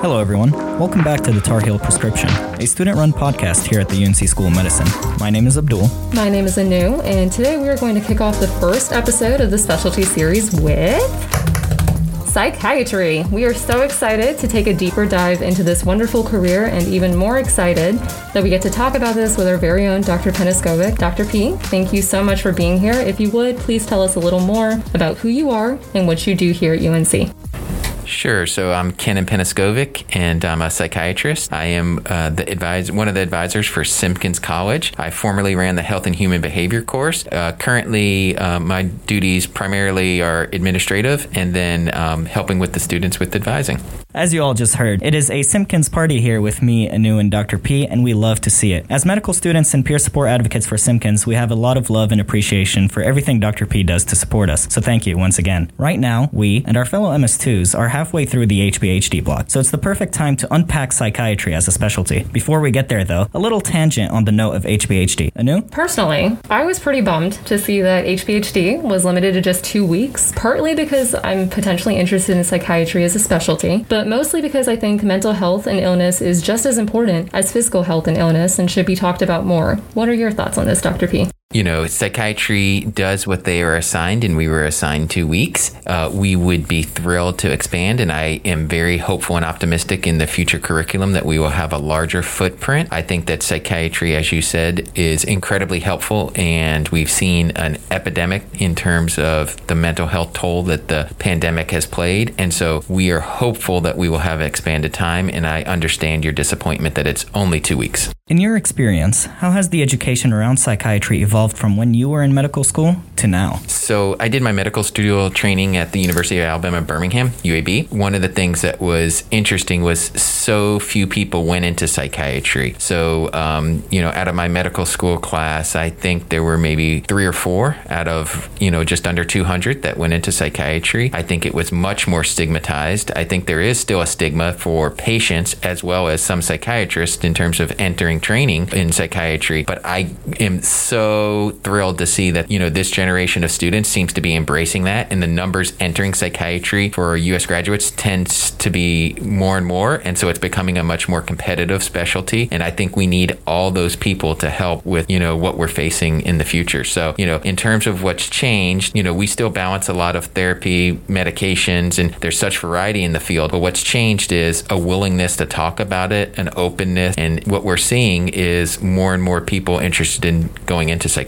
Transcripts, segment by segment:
Hello, everyone. Welcome back to the Tar Heel Prescription, a student run podcast here at the UNC School of Medicine. My name is Abdul. My name is Anu, and today we are going to kick off the first episode of the specialty series with psychiatry. We are so excited to take a deeper dive into this wonderful career and even more excited that we get to talk about this with our very own Dr. Penaskovic. Dr. P, thank you so much for being here. If you would, please tell us a little more about who you are and what you do here at UNC. Sure. So I'm Kenan Penaskovic, and I'm a psychiatrist. I am uh, the advisor, one of the advisors for Simpkins College. I formerly ran the Health and Human Behavior course. Uh, currently, uh, my duties primarily are administrative, and then um, helping with the students with advising. As you all just heard, it is a Simpkins party here with me, Anu, and Dr. P, and we love to see it. As medical students and peer support advocates for Simpkins, we have a lot of love and appreciation for everything Dr. P does to support us. So thank you once again. Right now, we and our fellow MS2s are halfway through the HBHD block, so it's the perfect time to unpack psychiatry as a specialty. Before we get there, though, a little tangent on the note of HBHD. Anu? Personally, I was pretty bummed to see that HBHD was limited to just two weeks, partly because I'm potentially interested in psychiatry as a specialty, but mostly because I think mental health and illness is just as important as physical health and illness and should be talked about more. What are your thoughts on this, Dr. P? You know, psychiatry does what they are assigned, and we were assigned two weeks. Uh, we would be thrilled to expand, and I am very hopeful and optimistic in the future curriculum that we will have a larger footprint. I think that psychiatry, as you said, is incredibly helpful, and we've seen an epidemic in terms of the mental health toll that the pandemic has played. And so we are hopeful that we will have expanded time, and I understand your disappointment that it's only two weeks. In your experience, how has the education around psychiatry evolved from when you were in medical school to now? So, I did my medical studio training at the University of Alabama Birmingham, UAB. One of the things that was interesting was so few people went into psychiatry. So, um, you know, out of my medical school class, I think there were maybe three or four out of, you know, just under 200 that went into psychiatry. I think it was much more stigmatized. I think there is still a stigma for patients as well as some psychiatrists in terms of entering training in psychiatry, but I am so thrilled to see that, you know, this generation of students seems to be embracing that and the numbers entering psychiatry for US graduates tends to be more and more. And so it's becoming a much more competitive specialty. And I think we need all those people to help with, you know, what we're facing in the future. So, you know, in terms of what's changed, you know, we still balance a lot of therapy, medications, and there's such variety in the field. But what's changed is a willingness to talk about it, an openness. And what we're seeing is more and more people interested in going into psychiatry.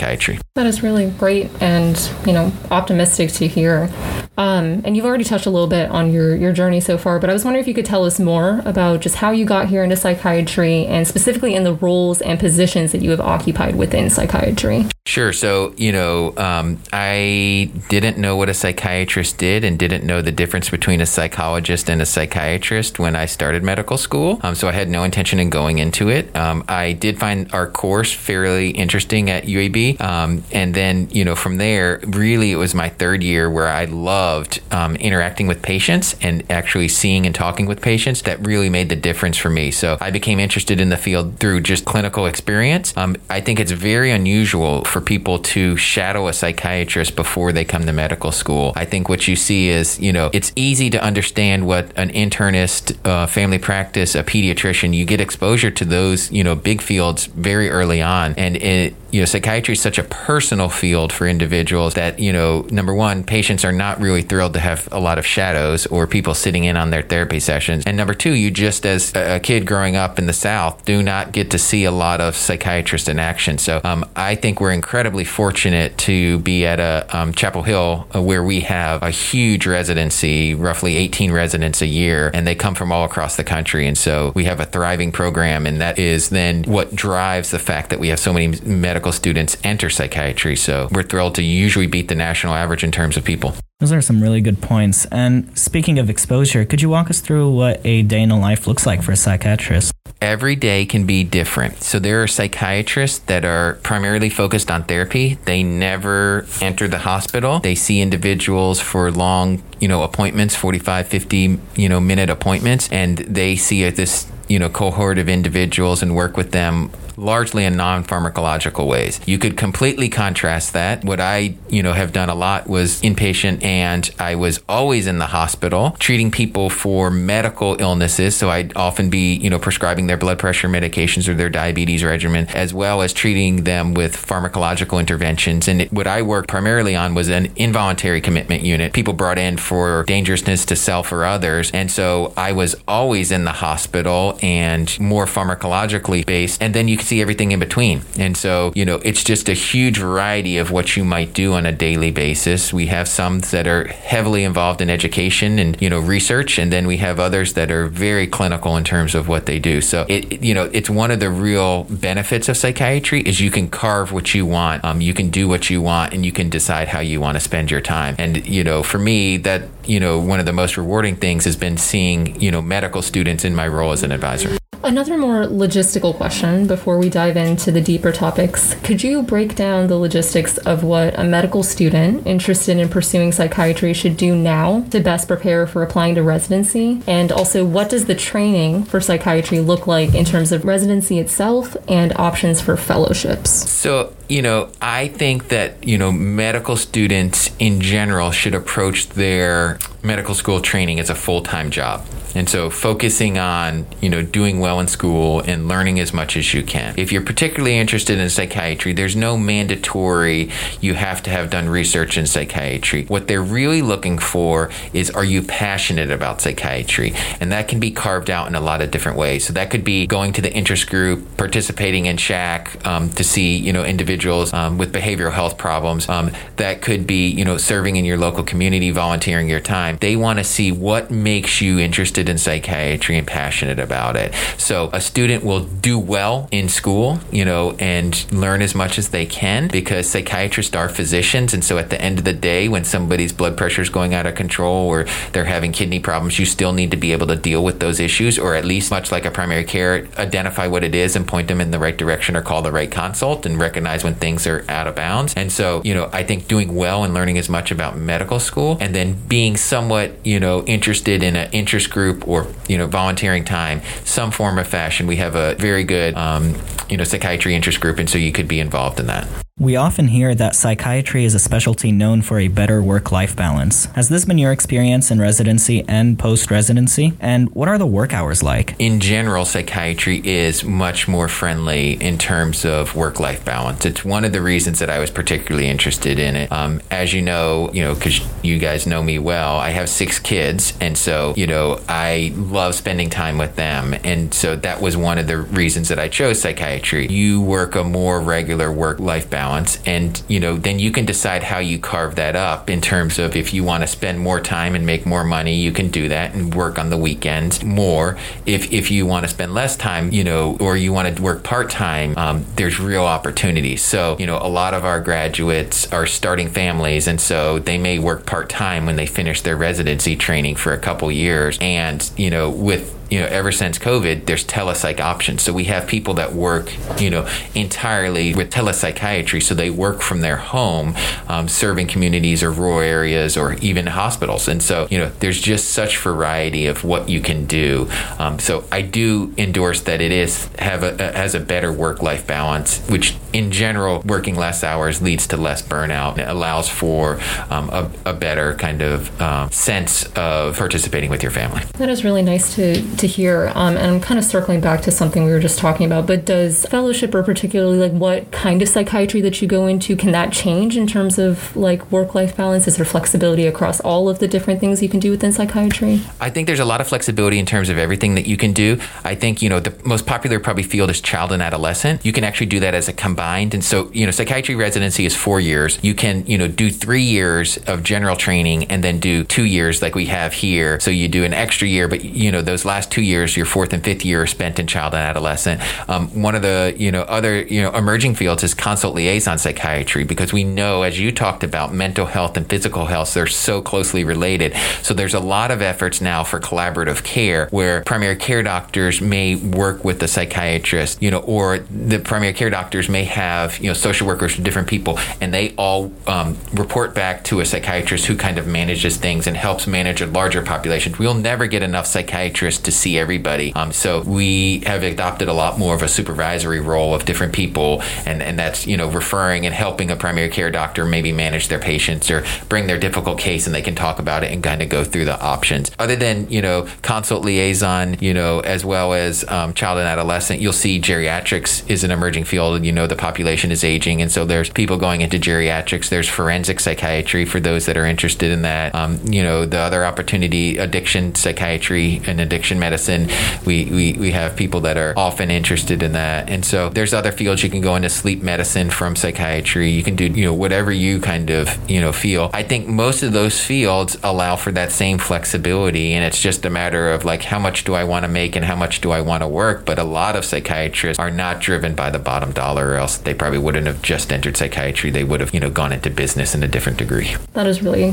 That is really great and you know optimistic to hear. Um, and you've already touched a little bit on your your journey so far, but I was wondering if you could tell us more about just how you got here into psychiatry and specifically in the roles and positions that you have occupied within psychiatry. Sure. So, you know, um, I didn't know what a psychiatrist did and didn't know the difference between a psychologist and a psychiatrist when I started medical school. Um, so I had no intention in going into it. Um, I did find our course fairly interesting at UAB. Um, and then, you know, from there, really, it was my third year where I loved um, interacting with patients and actually seeing and talking with patients that really made the difference for me. So I became interested in the field through just clinical experience. Um, I think it's very unusual for people to shadow a psychiatrist before they come to medical school. I think what you see is, you know, it's easy to understand what an internist, uh, family practice, a pediatrician, you get exposure to those, you know, big fields very early on. And it, you know, psychiatry is such a personal field for individuals that, you know, number one, patients are not really thrilled to have a lot of shadows or people sitting in on their therapy sessions. And number two, you just, as a kid growing up in the South, do not get to see a lot of psychiatrists in action. So um, I think we're incredibly fortunate to be at a um, Chapel Hill uh, where we have a huge residency, roughly 18 residents a year, and they come from all across the country. And so we have a thriving program, and that is then what drives the fact that we have so many medical students enter psychiatry. So we're thrilled to usually beat the national average in terms of people. Those are some really good points. And speaking of exposure, could you walk us through what a day in a life looks like for a psychiatrist? Every day can be different. So there are psychiatrists that are primarily focused on therapy. They never enter the hospital. They see individuals for long, you know, appointments, 45, 50, you know, minute appointments, and they see at this you know cohort of individuals and work with them largely in non-pharmacological ways. You could completely contrast that. What I, you know, have done a lot was inpatient and I was always in the hospital treating people for medical illnesses. So I'd often be, you know, prescribing their blood pressure medications or their diabetes regimen, as well as treating them with pharmacological interventions. And what I worked primarily on was an involuntary commitment unit. People brought in for dangerousness to self or others. And so I was always in the hospital and more pharmacologically based. And then you can see everything in between. And so, you know, it's just a huge variety of what you might do on a daily basis. We have some that are heavily involved in education and, you know, research. And then we have others that are very clinical in terms of what they do. So it, you know, it's one of the real benefits of psychiatry is you can carve what you want. Um, you can do what you want and you can decide how you want to spend your time. And, you know, for me, that, you know, one of the most rewarding things has been seeing, you know, medical students in my role as an advisor. Another more logistical question before we dive into the deeper topics. Could you break down the logistics of what a medical student interested in pursuing psychiatry should do now to best prepare for applying to residency? And also, what does the training for psychiatry look like in terms of residency itself and options for fellowships? So, you know, I think that, you know, medical students in general should approach their medical school training as a full time job. And so focusing on, you know, doing well in school and learning as much as you can. If you're particularly interested in psychiatry, there's no mandatory you have to have done research in psychiatry. What they're really looking for is are you passionate about psychiatry? And that can be carved out in a lot of different ways. So that could be going to the interest group, participating in SHAC um, to see, you know, individuals um, with behavioral health problems. Um, that could be, you know, serving in your local community, volunteering your time. They want to see what makes you interested in psychiatry and passionate about it. So a student will do well in school, you know, and learn as much as they can because psychiatrists are physicians. And so at the end of the day, when somebody's blood pressure is going out of control or they're having kidney problems, you still need to be able to deal with those issues, or at least, much like a primary care, identify what it is and point them in the right direction or call the right consult and recognize when things are out of bounds. And so, you know, I think doing well and learning as much about medical school and then being somewhat, you know, interested in an interest group or you know volunteering time, some form of fashion. We have a very good um, you know psychiatry interest group, and so you could be involved in that. We often hear that psychiatry is a specialty known for a better work life balance. Has this been your experience in residency and post residency? And what are the work hours like? In general, psychiatry is much more friendly in terms of work life balance. It's one of the reasons that I was particularly interested in it. Um, as you know, you know, because you guys know me well, I have six kids. And so, you know, I love spending time with them. And so that was one of the reasons that I chose psychiatry. You work a more regular work life balance balance. And you know then you can decide how you carve that up in terms of if you want to spend more time and make more money you can do that and work on the weekends more. If if you want to spend less time you know or you want to work part-time um, there's real opportunities so you know a lot of our graduates are starting families and so they may work part-time when they finish their residency training for a couple years. And you know with you know, ever since COVID, there's telepsych options. So we have people that work, you know, entirely with telepsychiatry. So they work from their home, um, serving communities or rural areas or even hospitals. And so, you know, there's just such variety of what you can do. Um, so I do endorse that it is have a, a has a better work life balance, which in general, working less hours leads to less burnout. and allows for um, a, a, better kind of um, sense of participating with your family. That is really nice to to hear. Um, and I'm kind of circling back to something we were just talking about. But does fellowship, or particularly like what kind of psychiatry that you go into, can that change in terms of like work life balance? Is there flexibility across all of the different things you can do within psychiatry? I think there's a lot of flexibility in terms of everything that you can do. I think you know the most popular probably field is child and adolescent. You can actually do that as a combined, and so you know psychiatry residency is four years. You can you know do three years of general training and then do two years like we have here. So you do an extra year, but you know those last two years, your fourth and fifth year, spent in child and adolescent. Um, one of the you know other you know emerging fields is consult liaison psychiatry because we know, as you talked about, mental health and physical health they're so closely related. So there's a lot of efforts now for collaborative care where primary care doctors may work with the psychiatrist, you know, or the primary care doctors may have you know social workers from different people, and they all um, report back to a psychiatrist who kind of manages things and helps manage a larger population. We'll never get enough psychiatrists to see everybody, um, so we have adopted a lot more of a supervisory role of different people, and and that's you know referring and helping a primary care doctor maybe manage their patients or bring their difficult case, and they can talk about it and kind of go through the options. Other than you know consult liaison, you know as well as um, child and adolescent, you'll see geriatrics is an emerging field. And you know the population is aging, and so there's people going into geriatrics. There's forensic psychiatry for those that are interested in that. Um, you know the other opportunity, addiction psychiatry and addiction medicine. We, we we have people that are often interested in that, and so there's other fields you can go into sleep medicine from psychiatry. You can do you know whatever you kind of you know feel. I think most of those fields allow for that same flexibility, and it's just a matter of like how much do I want to make and how much do I want to work. But a lot of psychiatrists are not driven by the bottom dollar, or else they probably wouldn't have just entered psychiatry. They would have you know gone into business in a different degree. That is really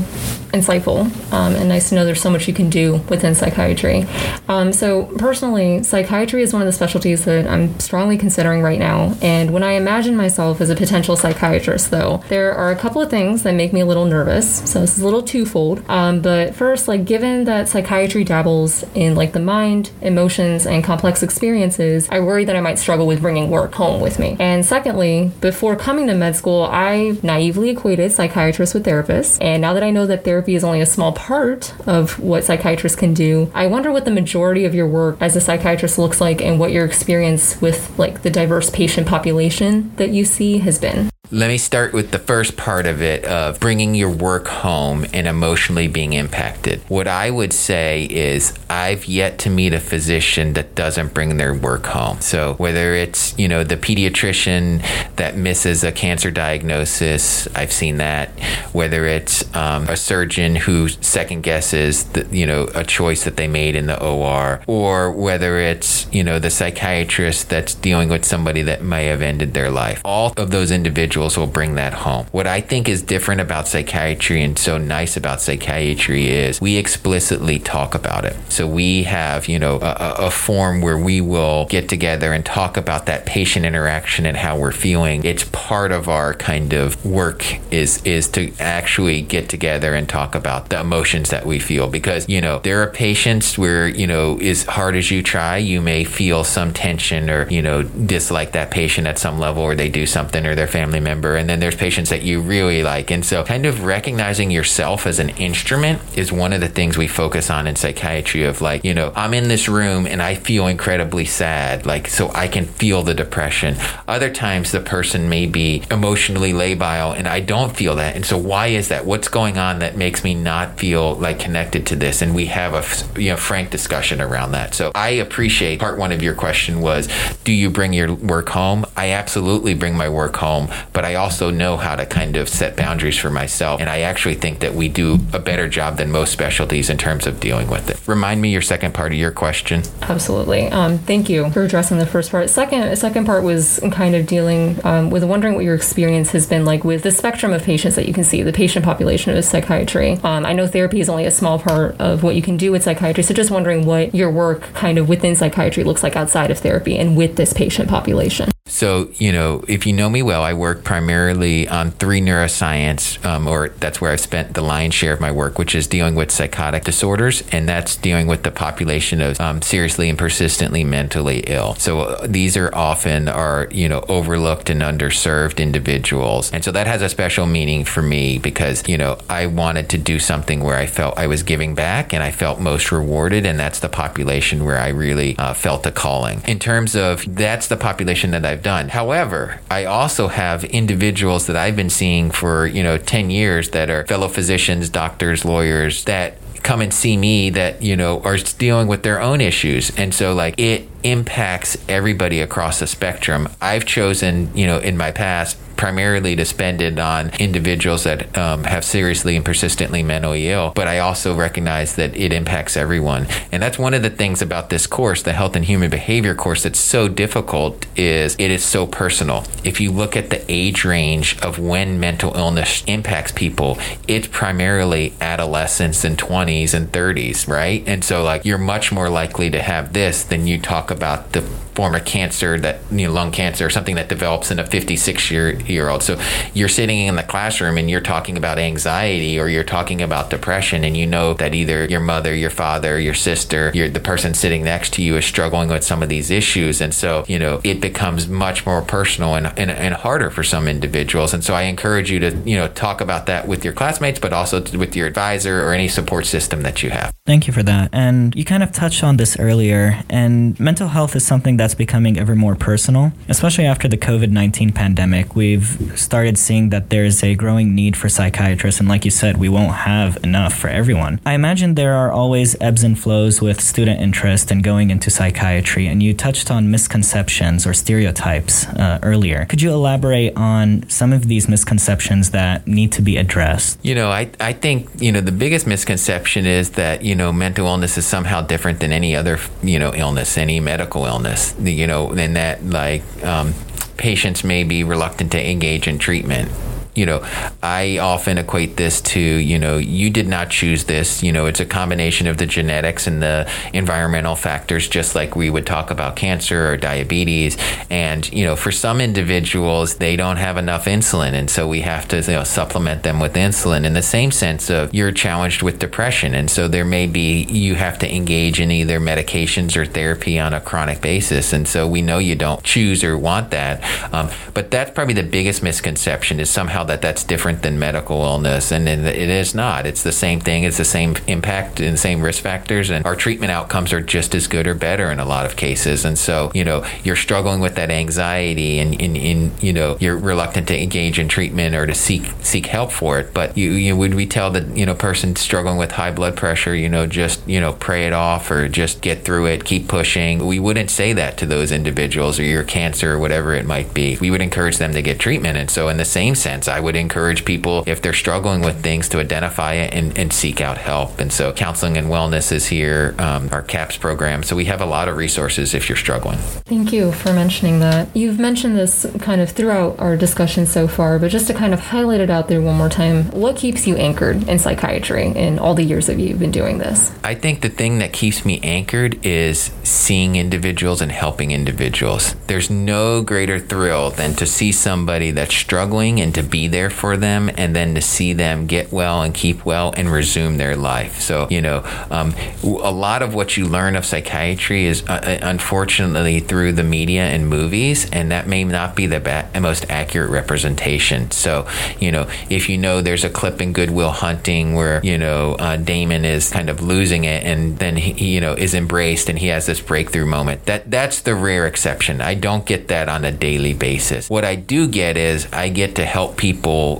insightful um, and nice to know there's so much you can do within psychiatry. Um, so personally, psychiatry is one of the specialties that I'm strongly considering right now. And when I imagine myself as a potential psychiatrist, though, there are a couple of things that make me a little nervous. So this is a little twofold. Um, but first, like given that psychiatry dabbles in like the mind, emotions, and complex experiences, I worry that I might struggle with bringing work home with me. And secondly, before coming to med school, I naively equated psychiatrists with therapists. And now that I know that therapy is only a small part of what psychiatrists can do, I wonder what the majority of your work as a psychiatrist looks like and what your experience with like the diverse patient population that you see has been. Let me start with the first part of it of bringing your work home and emotionally being impacted. What I would say is I've yet to meet a physician that doesn't bring their work home. So whether it's, you know, the pediatrician that misses a cancer diagnosis, I've seen that. Whether it's um, a surgeon who second guesses, the, you know, a choice that they made in the OR, or whether it's, you know, the psychiatrist that's dealing with somebody that may have ended their life. All of those individuals individuals will bring that home. What I think is different about psychiatry and so nice about psychiatry is we explicitly talk about it. So we have, you know, a, a form where we will get together and talk about that patient interaction and how we're feeling. It's part of our kind of work is is to actually get together and talk about the emotions that we feel because, you know, there are patients where, you know, as hard as you try, you may feel some tension or, you know, dislike that patient at some level or they do something or their family member member, and then there's patients that you really like. And so, kind of recognizing yourself as an instrument is one of the things we focus on in psychiatry of like, you know, I'm in this room and I feel incredibly sad, like, so I can feel the depression. Other times, the person may be emotionally labile and I don't feel that. And so, why is that? What's going on that makes me not feel like connected to this? And we have a you know frank discussion around that. So, I appreciate part one of your question was, do you bring your work home? I absolutely bring my work home, but I also know how to kind of set boundaries for myself. And I actually think that we do a better job than most specialties in terms of dealing with it. Remind me your second part of your question. Absolutely. Um, thank you for addressing the first part. Second, second part was kind of dealing um, with wondering what your experience has been like with the spectrum of patients that you can see, the patient population of psychiatry. Um, I know therapy is only a small part of what you can do with psychiatry, so just wondering what your work kind of within psychiatry looks like outside of therapy and with this patient population. So, you know, if you know me well, I work primarily on three neuroscience, um, or that's where I've spent the lion's share of my work, which is dealing with psychotic disorders, and that's dealing with the population of um, seriously and persistently mentally ill. So uh, these are often are you know overlooked and underserved individuals, and so that has a special meaning for me because you know I wanted to do something where I felt I was giving back and I felt most rewarded, and that's the population where I really uh, felt a calling. In terms of that's the population that I've I've done. However, I also have individuals that I've been seeing for, you know, 10 years that are fellow physicians, doctors, lawyers that come and see me that, you know, are dealing with their own issues. And so like it impacts everybody across the spectrum. I've chosen, you know, in my past primarily to spend it on individuals that um, have seriously and persistently mentally ill. But I also recognize that it impacts everyone, and that's one of the things about this course, the Health and Human Behavior course, that's so difficult. Is it is so personal. If you look at the age range of when mental illness impacts people, it's primarily adolescents and 20s and 30s, right? And so, like, you're much more likely to have this than you talk about the form of cancer that you know lung cancer or something that develops in a 56 year year old so you're sitting in the classroom and you're talking about anxiety or you're talking about depression and you know that either your mother your father your sister the person sitting next to you is struggling with some of these issues. And so you know it becomes much more personal and, and, and harder for some individuals. And so i encourage you to you know talk about that with your classmates but also with your advisor or any support system that you have. Thank you for that. And you kind of touched on this earlier, and mental health is something that's becoming ever more personal, especially after the COVID 19 pandemic. We've started seeing that there's a growing need for psychiatrists, and like you said, we won't have enough for everyone. I imagine there are always ebbs and flows with student interest and going into psychiatry, and you touched on misconceptions or stereotypes uh, earlier. Could you elaborate on some of these misconceptions that need to be addressed? You know, I, I think, you know, the biggest misconception is that, you know, mental illness is somehow different than any other, you know, illness, any medical illness, you know, and that like um, patients may be reluctant to engage in treatment you know, I often equate this to, you know, you did not choose this. You know, it's a combination of the genetics and the environmental factors, just like we would talk about cancer or diabetes. And, you know, for some individuals, they don't have enough insulin. And so we have to, you know, supplement them with insulin in the same sense of you're challenged with depression. And so there may be, you have to engage in either medications or therapy on a chronic basis. And so we know you don't choose or want that. Um, but that's probably the biggest misconception is somehow that that's different than medical illness, and it is not. It's the same thing. It's the same impact and same risk factors, and our treatment outcomes are just as good or better in a lot of cases. And so, you know, you're struggling with that anxiety, and, in you know, you're reluctant to engage in treatment or to seek seek help for it. But you, you would we tell the you know person struggling with high blood pressure, you know, just you know, pray it off or just get through it, keep pushing. We wouldn't say that to those individuals or your cancer or whatever it might be. We would encourage them to get treatment. And so, in the same sense, I would encourage people, if they're struggling with things, to identify it and, and seek out help. And so, counseling and wellness is here, um, our CAPS program. So, we have a lot of resources if you're struggling. Thank you for mentioning that. You've mentioned this kind of throughout our discussion so far, but just to kind of highlight it out there one more time, what keeps you anchored in psychiatry in all the years that you've been doing this? I think the thing that keeps me anchored is seeing individuals and helping individuals. There's no greater thrill than to see somebody that's struggling and to be there for them and then to see them get well and keep well and resume their life. So, you know, um, a lot of what you learn of psychiatry is uh, uh, unfortunately through the media and movies, and that may not be the ba- most accurate representation. So, you know, if you know there's a clip in Good Will Hunting where, you know, uh, Damon is kind of losing it and then he, you know, is embraced and he has this breakthrough moment, that that's the rare exception. I don't get that on a daily basis. What I do get is I get to help people,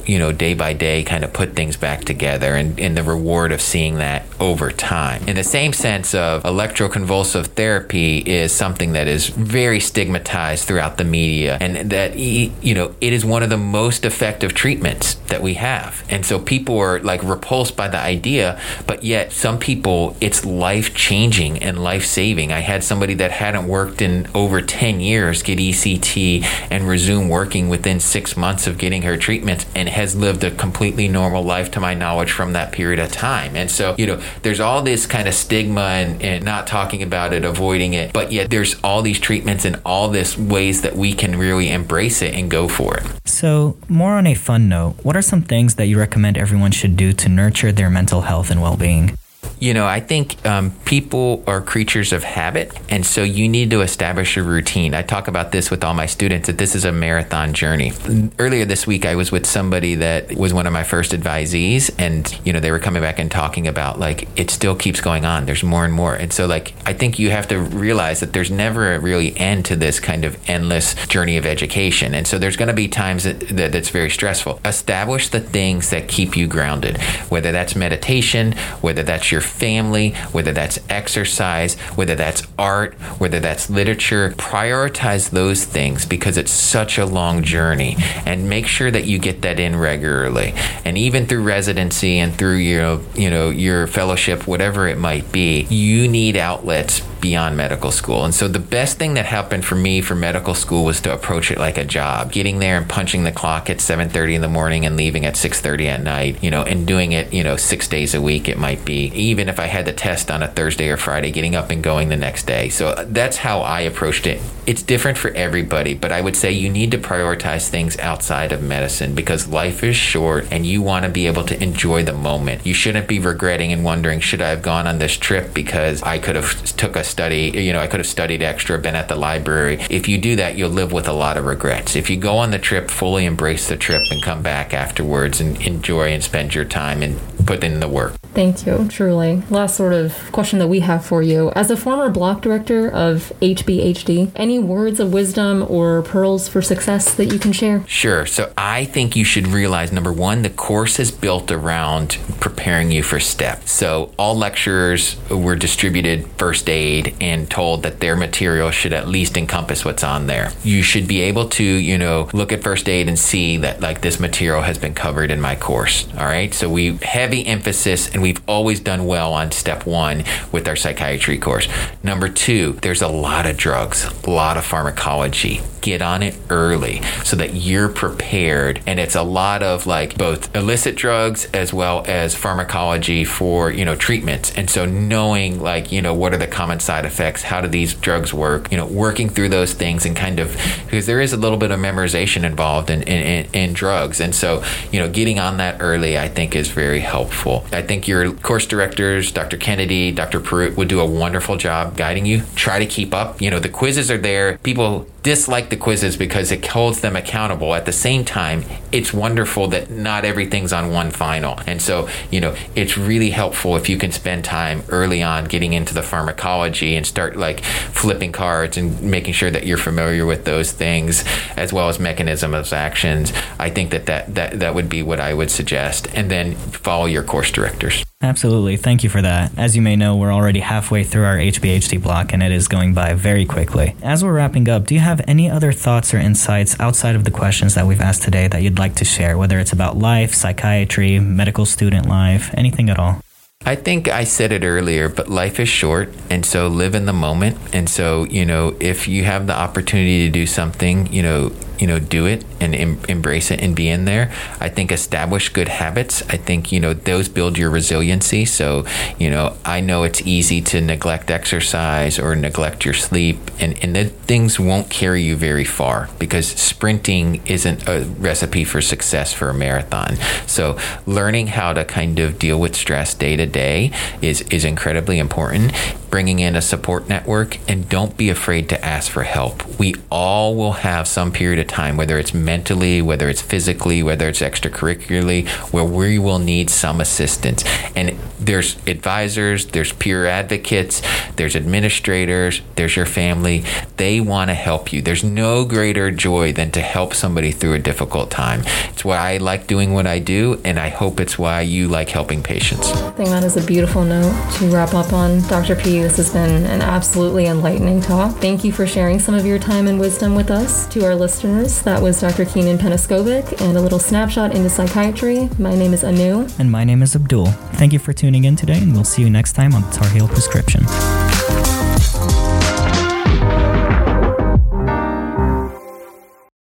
you know, day by day kind of put things back together and, and the reward of seeing that over time. In the same sense of electroconvulsive therapy is something that is very stigmatized throughout the media and that, you know, it is one of the most effective treatments that we have. And so people are like repulsed by the idea, but yet some people, it's life changing and life saving. I had somebody that hadn't worked in over 10 years get ECT and resume working within six months of getting her treatment and has lived a completely normal life to my knowledge from that period of time. And so, you know, there's all this kind of stigma and, and not talking about it, avoiding it, but yet there's all these treatments and all this ways that we can really embrace it and go for it. So, more on a fun note, what are some things that you recommend everyone should do to nurture their mental health and well being? You know, I think um, people are creatures of habit, and so you need to establish a routine. I talk about this with all my students that this is a marathon journey. Earlier this week, I was with somebody that was one of my first advisees, and you know, they were coming back and talking about like it still keeps going on. There's more and more, and so like I think you have to realize that there's never a really end to this kind of endless journey of education, and so there's going to be times that, that that's very stressful. Establish the things that keep you grounded, whether that's meditation, whether that's your family, whether that's exercise, whether that's art, whether that's literature. Prioritize those things because it's such a long journey and make sure that you get that in regularly. And even through residency and through your you know your fellowship whatever it might be, you need outlets beyond medical school. And so the best thing that happened for me for medical school was to approach it like a job, getting there and punching the clock at 7:30 in the morning and leaving at 6:30 at night, you know, and doing it, you know, 6 days a week it might be. Even if I had the test on a Thursday or Friday, getting up and going the next day. So that's how I approached it. It's different for everybody, but I would say you need to prioritize things outside of medicine because life is short and you want to be able to enjoy the moment. You shouldn't be regretting and wondering should I have gone on this trip because I could have took a study, you know, I could have studied extra, been at the library. If you do that, you'll live with a lot of regrets. If you go on the trip, fully embrace the trip and come back afterwards and enjoy and spend your time and put in the work. Thank you, truly. Last sort of question that we have for you. As a former block director of HBHD, any words of wisdom or pearls for success that you can share? Sure. So I think you should realize number one, the course is built around preparing you for STEP. So all lecturers were distributed first aid and told that their material should at least encompass what's on there. You should be able to, you know, look at first aid and see that like this material has been covered in my course. All right. So we heavy emphasis and we've always done well on step one with our psychiatry course. Number two, there's a lot of drugs, a lot of pharmacology. Get on it early so that you're prepared. And it's a lot of like both illicit drugs as well as pharmacology for, you know, treatments. And so knowing like, you know, what are the common side effects? How do these drugs work? You know, working through those things and kind of because there is a little bit of memorization involved in, in, in, in drugs. And so, you know, getting on that early, I think is very helpful. I think your course directors, Dr. Kennedy, Dr. Pruitt, would do a wonderful job guiding you. Try to keep up. You know, the quizzes are there. People dislike the quizzes because it holds them accountable. At the same time, it's wonderful that not everything's on one final. And so, you know, it's really helpful if you can spend time early on getting into the pharmacology and start like flipping cards and making sure that you're familiar with those things as well as mechanism of actions. I think that that, that, that would be what I would suggest. And then follow your course directors. Absolutely. Thank you for that. As you may know, we're already halfway through our HBHD block and it is going by very quickly. As we're wrapping up, do you have any other thoughts or insights outside of the questions that we've asked today that you'd like to share, whether it's about life, psychiatry, medical student life, anything at all? I think I said it earlier, but life is short, and so live in the moment. And so, you know, if you have the opportunity to do something, you know, you know, do it and em- embrace it and be in there. I think establish good habits. I think, you know, those build your resiliency. So, you know, I know it's easy to neglect exercise or neglect your sleep, and, and the things won't carry you very far because sprinting isn't a recipe for success for a marathon. So, learning how to kind of deal with stress day to day is, is incredibly important. Bringing in a support network and don't be afraid to ask for help. We all will have some period of time, whether it's mentally, whether it's physically, whether it's extracurricularly, where we will need some assistance. And there's advisors, there's peer advocates, there's administrators, there's your family. They want to help you. There's no greater joy than to help somebody through a difficult time. It's why I like doing what I do, and I hope it's why you like helping patients. I think that is a beautiful note to wrap up on. Dr. P, this has been an absolutely enlightening talk. Thank you for sharing some of your time and wisdom with us. To our listeners, that was Dr. Kenan Penaskovic and a little snapshot into psychiatry. My name is Anu. And my name is Abdul. Thank you for tuning in today, and we'll see you next time on Tar Heel Prescription.